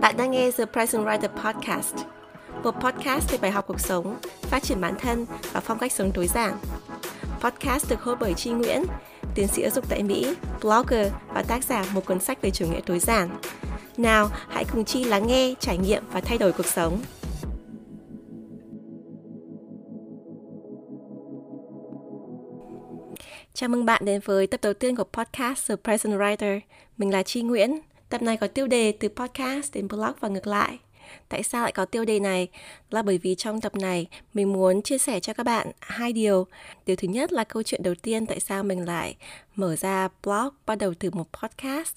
Bạn đang nghe The Present Writer Podcast, một podcast về bài học cuộc sống, phát triển bản thân và phong cách sống tối giản. Podcast được host bởi Chi Nguyễn, tiến sĩ giáo dục tại Mỹ, blogger và tác giả một cuốn sách về chủ nghĩa tối giản. Nào, hãy cùng Chi lắng nghe, trải nghiệm và thay đổi cuộc sống. Chào mừng bạn đến với tập đầu tiên của podcast The Present Writer. Mình là Chi Nguyễn. Tập này có tiêu đề từ podcast đến blog và ngược lại. Tại sao lại có tiêu đề này? Là bởi vì trong tập này mình muốn chia sẻ cho các bạn hai điều. Điều thứ nhất là câu chuyện đầu tiên tại sao mình lại mở ra blog bắt đầu từ một podcast.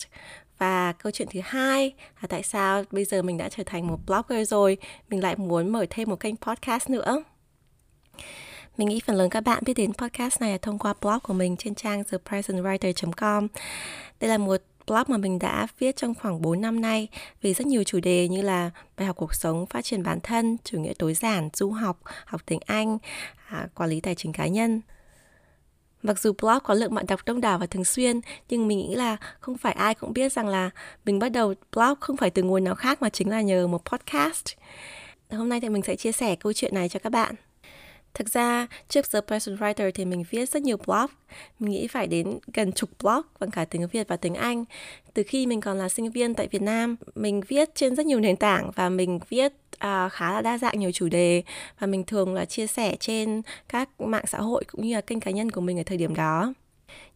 Và câu chuyện thứ hai là tại sao bây giờ mình đã trở thành một blogger rồi, mình lại muốn mở thêm một kênh podcast nữa. Mình nghĩ phần lớn các bạn biết đến podcast này là thông qua blog của mình trên trang thepresentwriter.com. Đây là một blog mà mình đã viết trong khoảng 4 năm nay về rất nhiều chủ đề như là bài học cuộc sống, phát triển bản thân, chủ nghĩa tối giản, du học, học tiếng Anh, à, quản lý tài chính cá nhân. Mặc dù blog có lượng bạn đọc đông đảo và thường xuyên, nhưng mình nghĩ là không phải ai cũng biết rằng là mình bắt đầu blog không phải từ nguồn nào khác mà chính là nhờ một podcast. Hôm nay thì mình sẽ chia sẻ câu chuyện này cho các bạn. Thực ra, trước The Person Writer thì mình viết rất nhiều blog. Mình nghĩ phải đến gần chục blog bằng cả tiếng Việt và tiếng Anh. Từ khi mình còn là sinh viên tại Việt Nam, mình viết trên rất nhiều nền tảng và mình viết uh, khá là đa dạng nhiều chủ đề và mình thường là chia sẻ trên các mạng xã hội cũng như là kênh cá nhân của mình ở thời điểm đó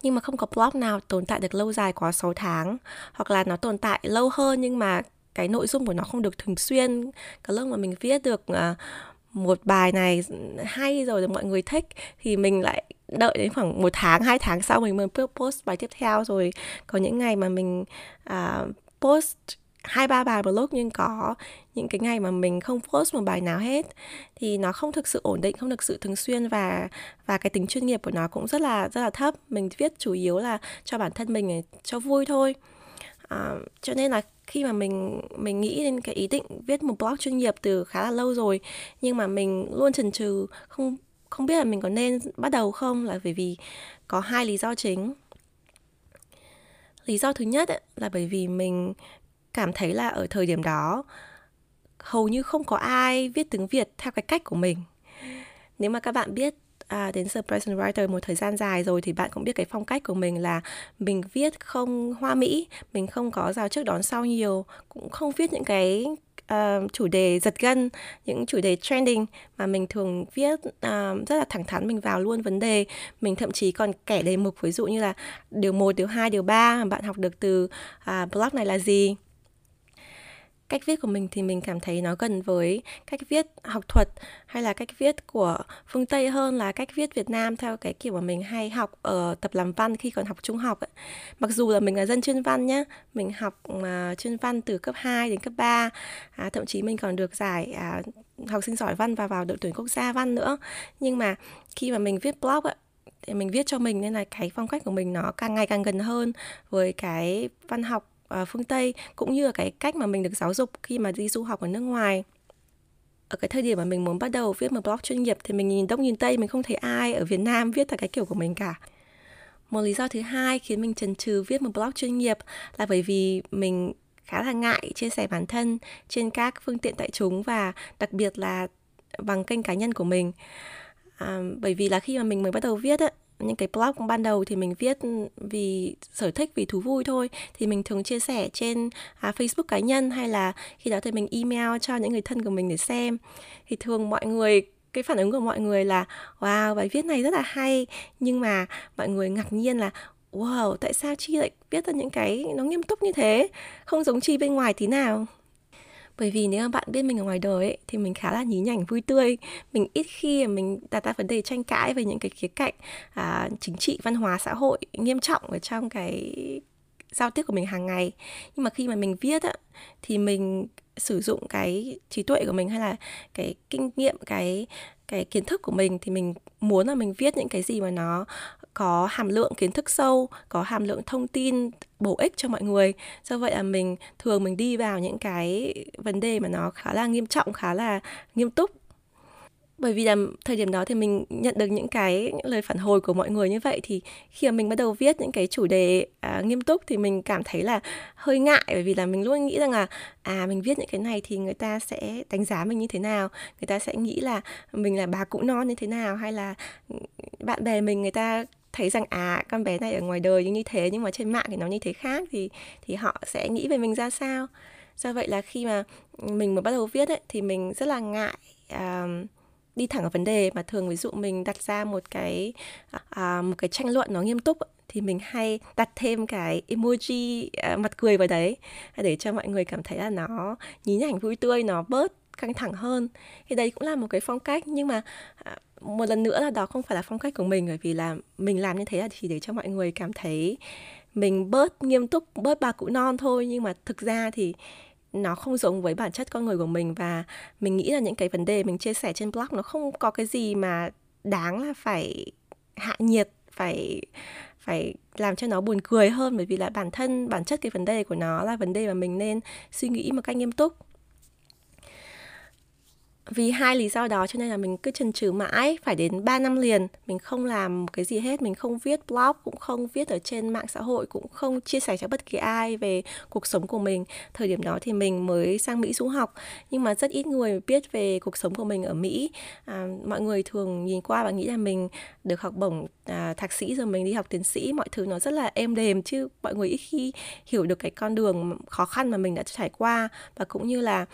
nhưng mà không có blog nào tồn tại được lâu dài quá 6 tháng hoặc là nó tồn tại lâu hơn nhưng mà cái nội dung của nó không được thường xuyên cái lúc mà mình viết được uh, một bài này hay rồi được mọi người thích thì mình lại đợi đến khoảng một tháng hai tháng sau mình mới post bài tiếp theo. Rồi có những ngày mà mình uh, post hai ba bài một lúc nhưng có những cái ngày mà mình không post một bài nào hết thì nó không thực sự ổn định không thực sự thường xuyên và và cái tính chuyên nghiệp của nó cũng rất là rất là thấp. Mình viết chủ yếu là cho bản thân mình cho vui thôi. À, cho nên là khi mà mình mình nghĩ đến cái ý định viết một blog chuyên nghiệp từ khá là lâu rồi nhưng mà mình luôn chần chừ không không biết là mình có nên bắt đầu không là bởi vì có hai lý do chính. Lý do thứ nhất ấy, là bởi vì mình cảm thấy là ở thời điểm đó hầu như không có ai viết tiếng việt theo cái cách của mình. Nếu mà các bạn biết à, đến The Present Writer một thời gian dài rồi thì bạn cũng biết cái phong cách của mình là mình viết không hoa mỹ, mình không có rào trước đón sau nhiều, cũng không viết những cái uh, chủ đề giật gân, những chủ đề trending mà mình thường viết uh, rất là thẳng thắn mình vào luôn vấn đề. Mình thậm chí còn kẻ đề mục ví dụ như là điều 1, điều 2, điều 3 bạn học được từ uh, blog này là gì cách viết của mình thì mình cảm thấy nó gần với cách viết học thuật hay là cách viết của phương Tây hơn là cách viết Việt Nam theo cái kiểu mà mình hay học ở tập làm văn khi còn học trung học ấy. Mặc dù là mình là dân chuyên văn nhá, mình học uh, chuyên văn từ cấp 2 đến cấp 3, à, thậm chí mình còn được giải à, học sinh giỏi văn và vào đội tuyển quốc gia văn nữa. Nhưng mà khi mà mình viết blog ấy, thì mình viết cho mình nên là cái phong cách của mình nó càng ngày càng gần hơn với cái văn học uh, phương Tây cũng như là cái cách mà mình được giáo dục khi mà đi du học ở nước ngoài. Ở cái thời điểm mà mình muốn bắt đầu viết một blog chuyên nghiệp thì mình nhìn đông nhìn tây mình không thấy ai ở Việt Nam viết theo cái kiểu của mình cả. Một lý do thứ hai khiến mình chần chừ viết một blog chuyên nghiệp là bởi vì mình khá là ngại chia sẻ bản thân trên các phương tiện đại chúng và đặc biệt là bằng kênh cá nhân của mình. À, bởi vì là khi mà mình mới bắt đầu viết á, những cái blog ban đầu thì mình viết vì sở thích vì thú vui thôi. Thì mình thường chia sẻ trên à, Facebook cá nhân hay là khi đó thì mình email cho những người thân của mình để xem. Thì thường mọi người cái phản ứng của mọi người là wow bài viết này rất là hay. Nhưng mà mọi người ngạc nhiên là wow tại sao chi lại viết ra những cái nó nghiêm túc như thế? Không giống chi bên ngoài tí nào bởi vì nếu mà bạn biết mình ở ngoài đời ấy, thì mình khá là nhí nhảnh vui tươi. Mình ít khi mình đặt ra vấn đề tranh cãi về những cái khía cạnh à, chính trị văn hóa xã hội nghiêm trọng ở trong cái giao tiếp của mình hàng ngày. Nhưng mà khi mà mình viết á, thì mình sử dụng cái trí tuệ của mình hay là cái kinh nghiệm cái cái kiến thức của mình thì mình muốn là mình viết những cái gì mà nó có hàm lượng kiến thức sâu có hàm lượng thông tin bổ ích cho mọi người. Do vậy là mình thường mình đi vào những cái vấn đề mà nó khá là nghiêm trọng khá là nghiêm túc. Bởi vì là thời điểm đó thì mình nhận được những cái lời phản hồi của mọi người như vậy thì khi mà mình bắt đầu viết những cái chủ đề à, nghiêm túc thì mình cảm thấy là hơi ngại. Bởi vì là mình luôn nghĩ rằng là à mình viết những cái này thì người ta sẽ đánh giá mình như thế nào? Người ta sẽ nghĩ là mình là bà cụ non như thế nào? Hay là bạn bè mình người ta thấy rằng à con bé này ở ngoài đời như thế nhưng mà trên mạng thì nó như thế khác thì thì họ sẽ nghĩ về mình ra sao. Do vậy là khi mà mình mới bắt đầu viết ấy, thì mình rất là ngại uh, đi thẳng vào vấn đề mà thường ví dụ mình đặt ra một cái à, một cái tranh luận nó nghiêm túc thì mình hay đặt thêm cái emoji à, mặt cười vào đấy à, để cho mọi người cảm thấy là nó nhí nhảnh vui tươi nó bớt căng thẳng hơn. Thì đấy cũng là một cái phong cách nhưng mà à, một lần nữa là đó không phải là phong cách của mình, bởi vì là mình làm như thế là chỉ để cho mọi người cảm thấy mình bớt nghiêm túc, bớt bà cụ non thôi. Nhưng mà thực ra thì nó không giống với bản chất con người của mình. Và mình nghĩ là những cái vấn đề mình chia sẻ trên blog nó không có cái gì mà đáng là phải hạ nhiệt, phải phải làm cho nó buồn cười hơn. Bởi vì là bản thân, bản chất cái vấn đề của nó là vấn đề mà mình nên suy nghĩ một cách nghiêm túc vì hai lý do đó cho nên là mình cứ chần chừ mãi phải đến 3 năm liền. Mình không làm cái gì hết mình không viết blog cũng không viết ở trên mạng xã hội cũng không chia sẻ cho bất kỳ ai về cuộc sống của mình. Thời điểm đó thì mình mới sang Mỹ du học nhưng mà rất ít người biết về cuộc sống của mình ở Mỹ. À, mọi người thường nhìn qua và nghĩ là mình được học bổng à, thạc sĩ rồi mình đi học tiến sĩ mọi thứ nó rất là êm đềm chứ mọi người ít khi hiểu được cái con đường khó khăn mà mình đã trải qua. Và cũng như là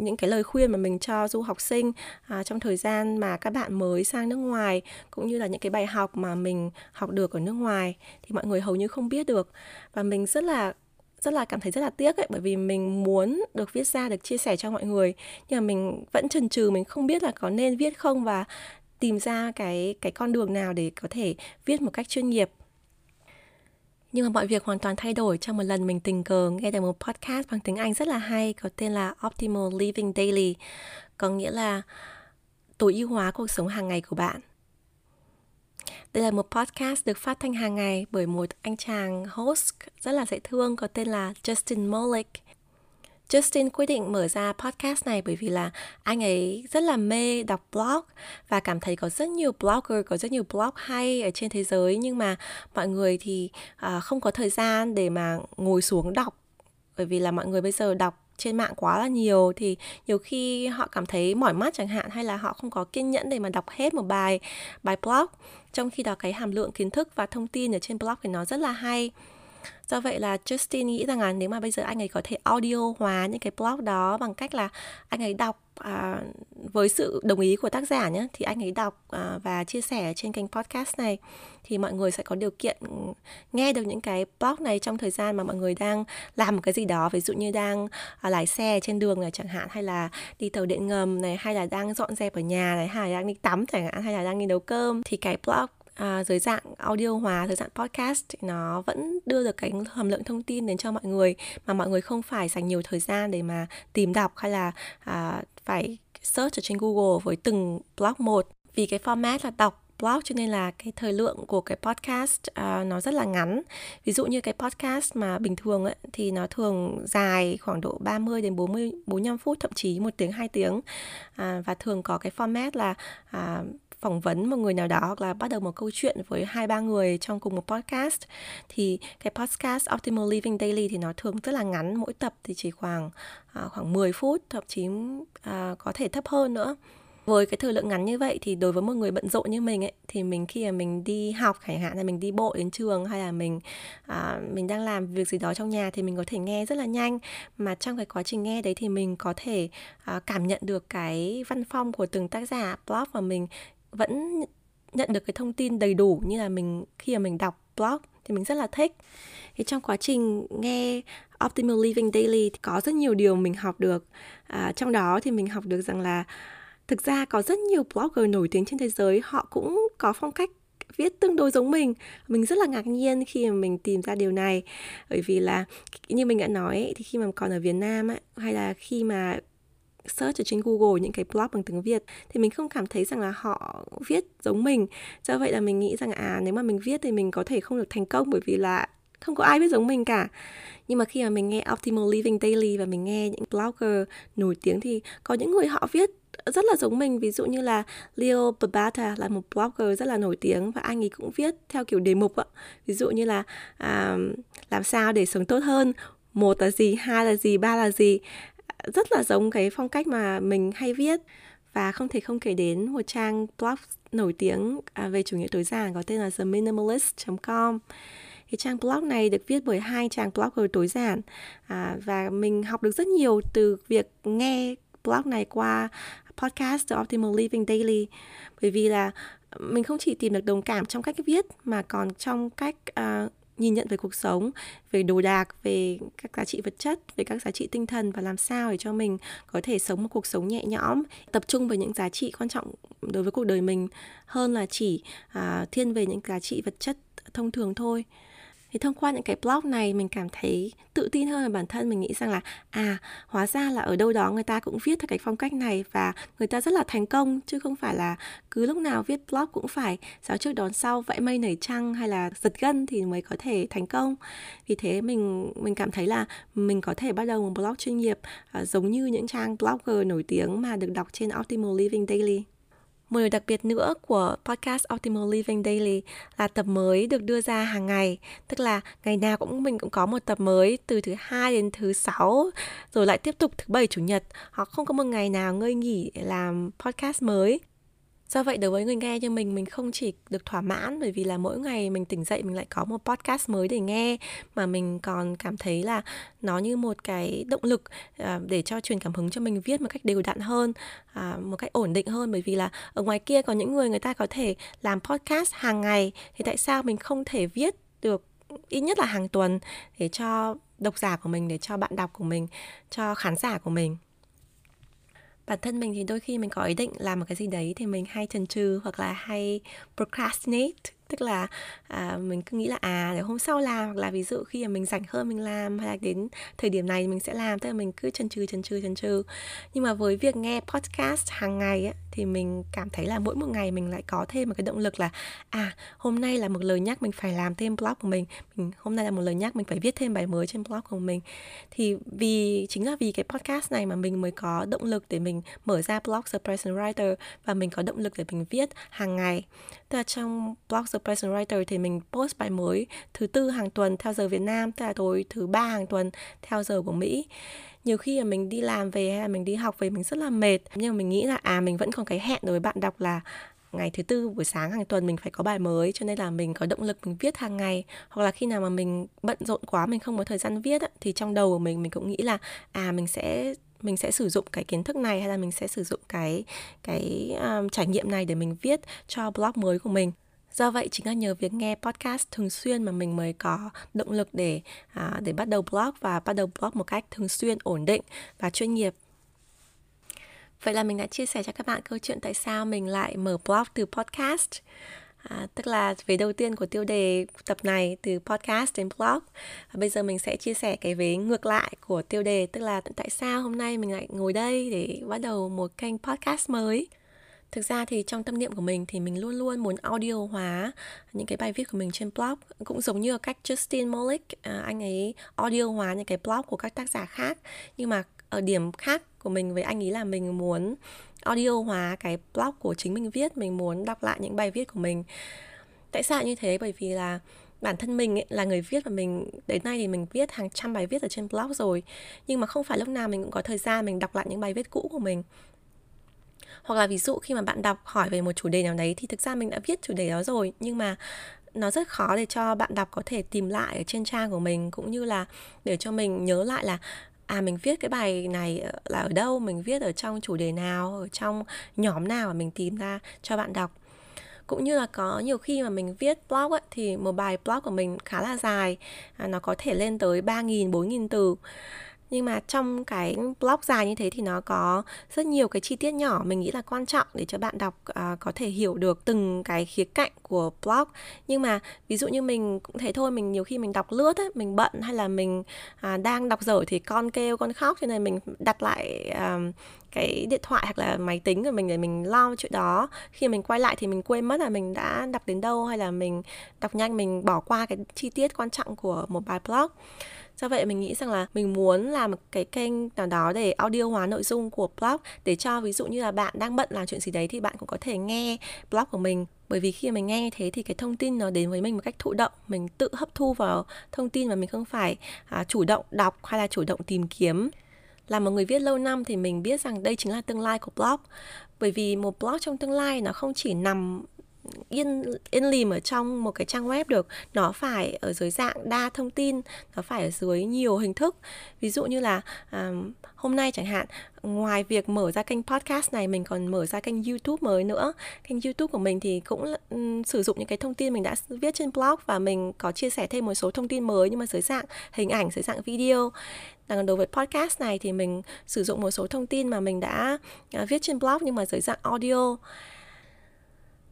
những cái lời khuyên mà mình cho du học sinh à, trong thời gian mà các bạn mới sang nước ngoài cũng như là những cái bài học mà mình học được ở nước ngoài thì mọi người hầu như không biết được. Và mình rất là rất là cảm thấy rất là tiếc ấy bởi vì mình muốn được viết ra được chia sẻ cho mọi người nhưng mà mình vẫn chần chừ mình không biết là có nên viết không và tìm ra cái cái con đường nào để có thể viết một cách chuyên nghiệp. Nhưng mà mọi việc hoàn toàn thay đổi trong một lần mình tình cờ nghe được một podcast bằng tiếng Anh rất là hay có tên là Optimal Living Daily có nghĩa là tối ưu hóa cuộc sống hàng ngày của bạn. Đây là một podcast được phát thanh hàng ngày bởi một anh chàng host rất là dễ thương có tên là Justin Mollick. Justin quyết định mở ra podcast này bởi vì là anh ấy rất là mê đọc blog và cảm thấy có rất nhiều blogger, có rất nhiều blog hay ở trên thế giới nhưng mà mọi người thì uh, không có thời gian để mà ngồi xuống đọc bởi vì là mọi người bây giờ đọc trên mạng quá là nhiều, thì nhiều khi họ cảm thấy mỏi mắt chẳng hạn, hay là họ không có kiên nhẫn để mà đọc hết một bài bài blog. Trong khi đó cái hàm lượng kiến thức và thông tin ở trên blog thì nó rất là hay. Do vậy là Justin nghĩ rằng là nếu mà bây giờ anh ấy có thể audio hóa những cái blog đó bằng cách là anh ấy đọc à, với sự đồng ý của tác giả nhé thì anh ấy đọc à, và chia sẻ trên kênh podcast này. Thì mọi người sẽ có điều kiện ừ, nghe được những cái blog này trong thời gian mà mọi người đang làm một cái gì đó ví dụ như đang à, lái xe trên đường này chẳng hạn hay là đi tàu điện ngầm này hay là đang dọn dẹp ở nhà này hay là đang đi tắm chẳng hạn hay là đang đi nấu cơm thì cái blog à, dưới dạng audio hóa dưới dạng podcast thì nó vẫn đưa được cái hàm lượng thông tin đến cho mọi người mà mọi người không phải dành nhiều thời gian để mà tìm đọc hay là à, phải search ở trên Google với từng blog một vì cái format là đọc blog cho nên là cái thời lượng của cái podcast uh, nó rất là ngắn. Ví dụ như cái podcast mà bình thường ấy, thì nó thường dài khoảng độ 30 đến 40 45 phút thậm chí một tiếng 2 tiếng. Uh, và thường có cái format là uh, phỏng vấn một người nào đó hoặc là bắt đầu một câu chuyện với hai ba người trong cùng một podcast thì cái podcast Optimal Living Daily thì nó thường rất là ngắn mỗi tập thì chỉ khoảng uh, khoảng 10 phút thậm chí uh, có thể thấp hơn nữa. Với cái thời lượng ngắn như vậy thì đối với một người bận rộn như mình ấy thì mình khi mà mình đi học chẳng hạn là mình đi bộ đến trường hay là mình à, mình đang làm việc gì đó trong nhà thì mình có thể nghe rất là nhanh. Mà trong cái quá trình nghe đấy thì mình có thể à, cảm nhận được cái văn phong của từng tác giả blog và mình vẫn nhận được cái thông tin đầy đủ như là mình khi mà mình đọc blog thì mình rất là thích. Thì trong quá trình nghe Optimal Living Daily thì có rất nhiều điều mình học được. À, trong đó thì mình học được rằng là thực ra có rất nhiều blogger nổi tiếng trên thế giới họ cũng có phong cách viết tương đối giống mình. Mình rất là ngạc nhiên khi mà mình tìm ra điều này. Bởi vì là như mình đã nói thì khi mà còn ở Việt Nam ấy, hay là khi mà search ở trên Google những cái blog bằng tiếng Việt thì mình không cảm thấy rằng là họ viết giống mình. Do vậy là mình nghĩ rằng à nếu mà mình viết thì mình có thể không được thành công bởi vì là không có ai biết giống mình cả. Nhưng mà khi mà mình nghe Optimal Living Daily và mình nghe những blogger nổi tiếng thì có những người họ viết rất là giống mình. Ví dụ như là Leo Babata là một blogger rất là nổi tiếng và anh ấy cũng viết theo kiểu đề mục ạ. Ví dụ như là à, làm sao để sống tốt hơn một là gì hai là gì ba là gì rất là giống cái phong cách mà mình hay viết và không thể không kể đến một trang blog nổi tiếng à, về chủ nghĩa tối giản có tên là theminimalist.com cái trang blog này được viết bởi hai chàng blogger tối giản à, và mình học được rất nhiều từ việc nghe blog này qua podcast The Optimal Living Daily. Bởi vì là mình không chỉ tìm được đồng cảm trong cách viết mà còn trong cách uh, nhìn nhận về cuộc sống về đồ đạc về các giá trị vật chất về các giá trị tinh thần và làm sao để cho mình có thể sống một cuộc sống nhẹ nhõm tập trung vào những giá trị quan trọng đối với cuộc đời mình hơn là chỉ à, thiên về những giá trị vật chất thông thường thôi thì thông qua những cái blog này mình cảm thấy tự tin hơn về bản thân. Mình nghĩ rằng là à hóa ra là ở đâu đó người ta cũng viết theo cái phong cách này và người ta rất là thành công chứ không phải là cứ lúc nào viết blog cũng phải giáo trước đón sau vẫy mây nảy trăng hay là giật gân thì mới có thể thành công. Vì thế mình mình cảm thấy là mình có thể bắt đầu một blog chuyên nghiệp uh, giống như những trang blogger nổi tiếng mà được đọc trên Optimal Living Daily một điều đặc biệt nữa của podcast Optimal Living Daily là tập mới được đưa ra hàng ngày, tức là ngày nào cũng mình cũng có một tập mới từ thứ hai đến thứ sáu, rồi lại tiếp tục thứ bảy chủ nhật. họ không có một ngày nào ngơi nghỉ làm podcast mới. Do vậy đối với người nghe như mình mình không chỉ được thỏa mãn bởi vì là mỗi ngày mình tỉnh dậy mình lại có một podcast mới để nghe mà mình còn cảm thấy là nó như một cái động lực à, để cho truyền cảm hứng cho mình viết một cách đều đặn hơn, à, một cách ổn định hơn. Bởi vì là ở ngoài kia có những người người ta có thể làm podcast hàng ngày thì tại sao mình không thể viết được ít nhất là hàng tuần để cho độc giả của mình để cho bạn đọc của mình cho khán giả của mình? Bản thân mình thì đôi khi mình có ý định làm một cái gì đấy thì mình hay chần chừ hoặc là hay procrastinate tức là à, mình cứ nghĩ là à để hôm sau làm hoặc là ví dụ khi mà mình rảnh hơn mình làm hay là đến thời điểm này mình sẽ làm tức là mình cứ chần chừ chần chừ chần chừ. Nhưng mà với việc nghe podcast hàng ngày á, thì mình cảm thấy là mỗi một ngày mình lại có thêm một cái động lực là à hôm nay là một lời nhắc mình phải làm thêm blog của mình. Mình hôm nay là một lời nhắc mình phải viết thêm bài mới trên blog của mình. Thì vì chính là vì cái podcast này mà mình mới có động lực để mình mở ra blog The Present Writer và mình có động lực để mình viết hàng ngày tức là trong blog The Present Writer thì mình post bài mới thứ tư hàng tuần theo giờ Việt Nam, tức là tối thứ ba hàng tuần theo giờ của Mỹ. Nhiều khi là mình đi làm về hay là mình đi học về mình rất là mệt. Nhưng mà mình nghĩ là à mình vẫn còn cái hẹn đối với bạn đọc là ngày thứ tư buổi sáng hàng tuần mình phải có bài mới, cho nên là mình có động lực mình viết hàng ngày. Hoặc là khi nào mà mình bận rộn quá, mình không có thời gian viết thì trong đầu của mình mình cũng nghĩ là à mình sẽ mình sẽ sử dụng cái kiến thức này hay là mình sẽ sử dụng cái cái um, trải nghiệm này để mình viết cho blog mới của mình. Do vậy chính là nhờ việc nghe podcast thường xuyên mà mình mới có động lực để à, để bắt đầu blog và bắt đầu blog một cách thường xuyên ổn định và chuyên nghiệp. Vậy là mình đã chia sẻ cho các bạn câu chuyện tại sao mình lại mở blog từ podcast. À, tức là về đầu tiên của tiêu đề tập này từ podcast đến blog. Và bây giờ mình sẽ chia sẻ cái vế ngược lại của tiêu đề tức là tại sao hôm nay mình lại ngồi đây để bắt đầu một kênh podcast mới? Thực ra thì trong tâm niệm của mình thì mình luôn luôn muốn audio hóa những cái bài viết của mình trên blog. Cũng giống như cách Justin Molik à, anh ấy audio hóa những cái blog của các tác giả khác. Nhưng mà ở điểm khác của mình với anh ấy là mình muốn audio hóa cái blog của chính mình viết mình muốn đọc lại những bài viết của mình. Tại sao như thế? Bởi vì là bản thân mình ấy, là người viết và mình đến nay thì mình viết hàng trăm bài viết ở trên blog rồi. Nhưng mà không phải lúc nào mình cũng có thời gian mình đọc lại những bài viết cũ của mình. Hoặc là ví dụ khi mà bạn đọc hỏi về một chủ đề nào đấy thì thực ra mình đã viết chủ đề đó rồi. Nhưng mà nó rất khó để cho bạn đọc có thể tìm lại ở trên trang của mình cũng như là để cho mình nhớ lại là à mình viết cái bài này ờ, là ở đâu? Mình viết ở trong chủ đề nào? Ở trong nhóm nào mà mình tìm ra cho bạn đọc? Cũng như là có nhiều khi mà mình viết blog ấy, thì một bài blog của mình khá là dài à, nó có thể lên tới 3.000, 4.000 từ nhưng mà trong cái blog dài như thế thì nó có rất nhiều cái chi tiết nhỏ mình nghĩ là quan trọng để cho bạn đọc uh, có thể hiểu được từng cái khía cạnh của blog. Nhưng mà ví dụ như mình cũng thế thôi mình nhiều khi mình đọc lướt ấy, mình bận hay là mình uh, đang đọc dở thì con kêu con khóc cho nên mình đặt lại uh, cái điện thoại hoặc là máy tính của mình để mình lo chuyện đó. Khi mình quay lại thì mình quên mất là mình đã đọc đến đâu hay là mình đọc nhanh mình bỏ qua cái chi tiết quan trọng của một bài blog. Do vậy mình nghĩ rằng là mình muốn làm một cái kênh nào đó để audio hóa nội dung của blog để cho ví dụ như là bạn đang bận làm chuyện gì đấy thì bạn cũng có thể nghe blog của mình. Bởi vì khi mình nghe như thế thì cái thông tin nó đến với mình một cách thụ động mình tự hấp thu vào thông tin mà mình không phải à, chủ động đọc hay là chủ động tìm kiếm là một người viết lâu năm thì mình biết rằng đây chính là tương lai của blog. Bởi vì một blog trong tương lai nó không chỉ nằm yên yên lìm ở trong một cái trang web được. Nó phải ở dưới dạng đa thông tin nó phải ở dưới nhiều hình thức. Ví dụ như là um, hôm nay chẳng hạn ngoài việc mở ra kênh podcast này mình còn mở ra kênh youtube mới nữa. Kênh youtube của mình thì cũng um, sử dụng những cái thông tin mình đã viết trên blog và mình có chia sẻ thêm một số thông tin mới nhưng mà dưới dạng hình ảnh dưới dạng video. Còn đối với podcast này thì mình sử dụng một số thông tin mà mình đã uh, viết trên blog nhưng mà dưới dạng audio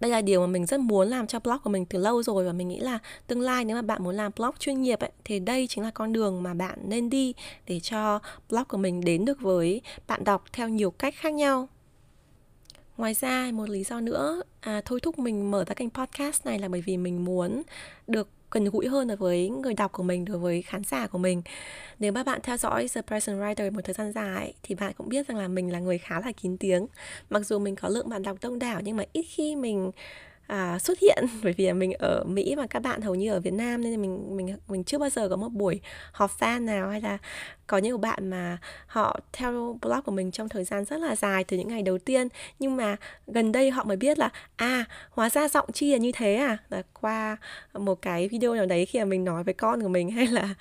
đây là điều mà mình rất muốn làm cho blog của mình từ lâu rồi và mình nghĩ là tương lai nếu mà bạn muốn làm blog chuyên nghiệp ấy, thì đây chính là con đường mà bạn nên đi để cho blog của mình đến được với bạn đọc theo nhiều cách khác nhau. Ngoài ra một lý do nữa à, thôi thúc mình mở ra kênh podcast này là bởi vì mình muốn được gần gũi hơn đối với người đọc của mình, đối với khán giả của mình. Nếu mà bạn theo dõi The Present Writer một thời gian dài thì bạn cũng biết rằng là mình là người khá là kín tiếng. Mặc dù mình có lượng bạn đọc đông đảo nhưng mà ít khi mình à, xuất hiện. Bởi vì mình ở Mỹ và các bạn hầu như ở Việt Nam nên mình mình mình chưa bao giờ có một buổi họp fan nào hay là có nhiều bạn mà họ theo blog của mình trong thời gian rất là dài từ những ngày đầu tiên. Nhưng mà gần đây họ mới biết là à hóa ra giọng chi là như thế à? Là qua một cái video nào đấy khi mà mình nói với con của mình hay là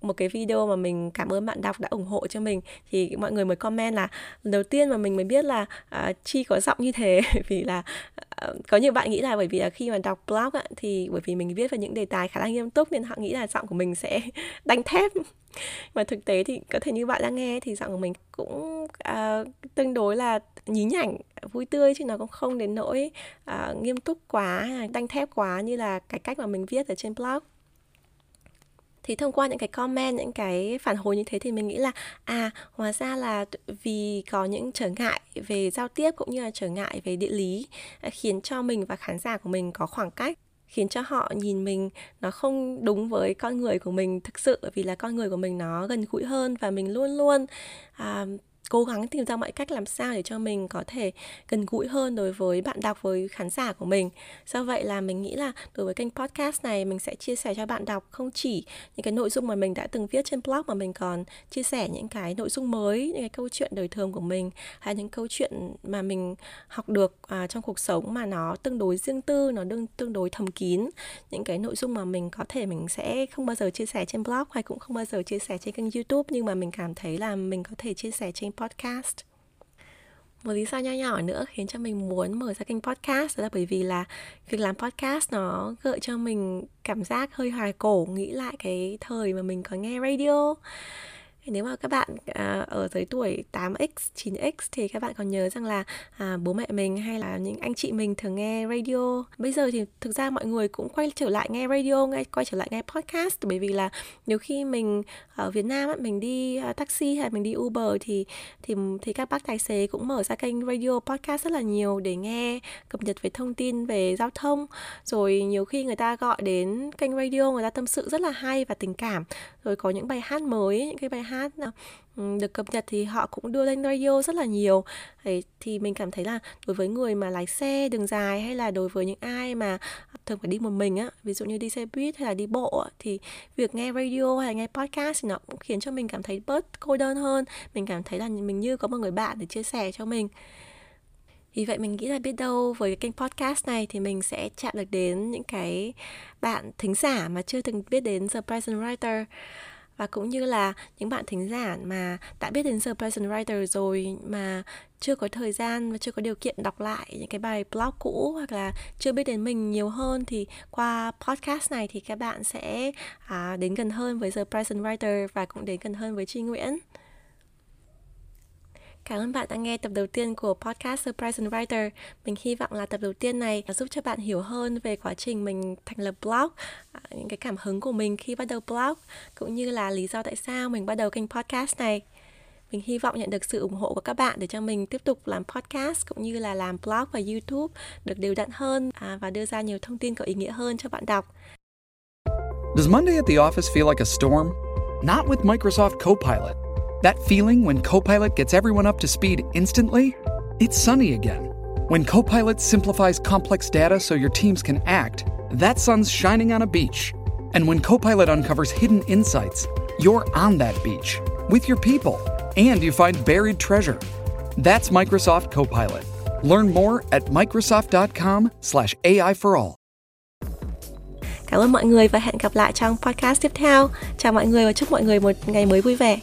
một cái video mà mình cảm ơn bạn đọc đã ủng hộ cho mình thì mọi người mới comment là đầu tiên mà mình mới biết là uh, chi có giọng như thế vì là uh, có nhiều bạn nghĩ là bởi vì là khi mà đọc blog á, thì bởi vì mình viết về những đề tài khá là nghiêm túc nên họ nghĩ là giọng của mình sẽ đánh thép. Mà thực tế thì có thể như bạn đang nghe thì giọng của mình cũng uh, tương đối là nhí nhảnh vui tươi chứ nó cũng không đến nỗi uh, nghiêm túc quá đanh thép quá như là cái cách mà mình viết ở trên blog thì thông qua những cái comment những cái phản hồi như thế thì mình nghĩ là à hóa ra là vì có những trở ngại về giao tiếp cũng như là trở ngại về địa lý à, khiến cho mình và khán giả của mình có khoảng cách khiến cho họ nhìn mình nó không đúng với con người của mình thực sự vì là con người của mình nó gần gũi hơn và mình luôn luôn à, cố gắng tìm ra mọi cách làm sao để cho mình có thể gần gũi hơn đối với bạn đọc với khán giả của mình. Do vậy là mình nghĩ là đối với kênh podcast này mình sẽ chia sẻ cho bạn đọc không chỉ những cái nội dung mà mình đã từng viết trên blog mà mình còn chia sẻ những cái nội dung mới những cái câu chuyện đời thường của mình hay những câu chuyện mà mình học được à, trong cuộc sống mà nó tương đối riêng tư nó đương, tương đối thầm kín. Những cái nội dung mà mình có thể mình sẽ không bao giờ chia sẻ trên blog hay cũng không bao giờ chia sẻ trên kênh youtube nhưng mà mình cảm thấy là mình có thể chia sẻ trên podcast. Một lý do nho nhỏ nữa khiến cho mình muốn mở ra kênh podcast đó là bởi vì là việc làm podcast nó gợi cho mình cảm giác hơi hoài cổ, nghĩ lại cái thời mà mình có nghe radio nếu mà các bạn à, ở dưới tuổi 8x, 9x thì các bạn còn nhớ rằng là à, bố mẹ mình hay là những anh chị mình thường nghe radio. Bây giờ thì thực ra mọi người cũng quay trở lại nghe radio, nghe quay trở lại nghe podcast bởi vì là nhiều khi mình ở Việt Nam mình đi à, taxi hay mình đi Uber thì thì thì các bác tài xế cũng mở ra kênh radio podcast rất là nhiều để nghe cập nhật về thông tin về giao thông. Rồi nhiều khi người ta gọi đến kênh radio người ta tâm sự rất là hay và tình cảm. Rồi có những bài hát mới, những cái bài hát hát ừ, được cập nhật thì họ cũng đưa lên radio rất là nhiều. Đấy, thì mình cảm thấy là đối với người mà lái xe đường dài hay là đối với những ai mà thường phải đi một mình á ví dụ như đi xe buýt hay là đi bộ thì việc nghe radio hay là nghe podcast thì nó cũng khiến cho mình cảm thấy bớt cô đơn hơn. Mình cảm thấy là mình như có một người bạn để chia sẻ cho mình. Vì vậy mình nghĩ là biết đâu với cái kênh podcast này thì mình sẽ chạm được đến những cái bạn thính giả mà chưa từng biết đến The Present Writer và cũng như là những bạn thính giả mà đã biết đến The Present Writer rồi mà chưa có thời gian và chưa có điều kiện đọc lại những cái bài blog cũ hoặc là chưa biết đến mình nhiều hơn thì qua podcast này thì các bạn sẽ à, đến gần hơn với The Present Writer và cũng đến gần hơn với Tri Nguyễn. Cảm ơn bạn đã nghe tập đầu tiên của podcast Surprise and Writer. Mình hy vọng là tập đầu tiên này giúp cho bạn hiểu hơn về quá trình mình thành lập blog, à, những cái cảm hứng của mình khi bắt đầu blog, cũng như là lý do tại sao mình bắt đầu kênh podcast này. Mình hy vọng nhận được sự ủng hộ của các bạn để cho mình tiếp tục làm podcast cũng như là làm blog và YouTube được đều đặn hơn à, và đưa ra nhiều thông tin có ý nghĩa hơn cho bạn đọc. Does Monday at the office feel like a storm? not with Microsoft Copilot. That feeling when Copilot gets everyone up to speed instantly? It's sunny again. When Copilot simplifies complex data so your teams can act, that sun's shining on a beach. And when Copilot uncovers hidden insights, you're on that beach with your people and you find buried treasure. That's Microsoft Copilot. Learn more at microsoft.com/slash AI for all. Cảm ơn mọi người và hẹn gặp lại trong podcast tiếp theo. Chào mọi người và chúc mọi người một ngày mới vui vẻ.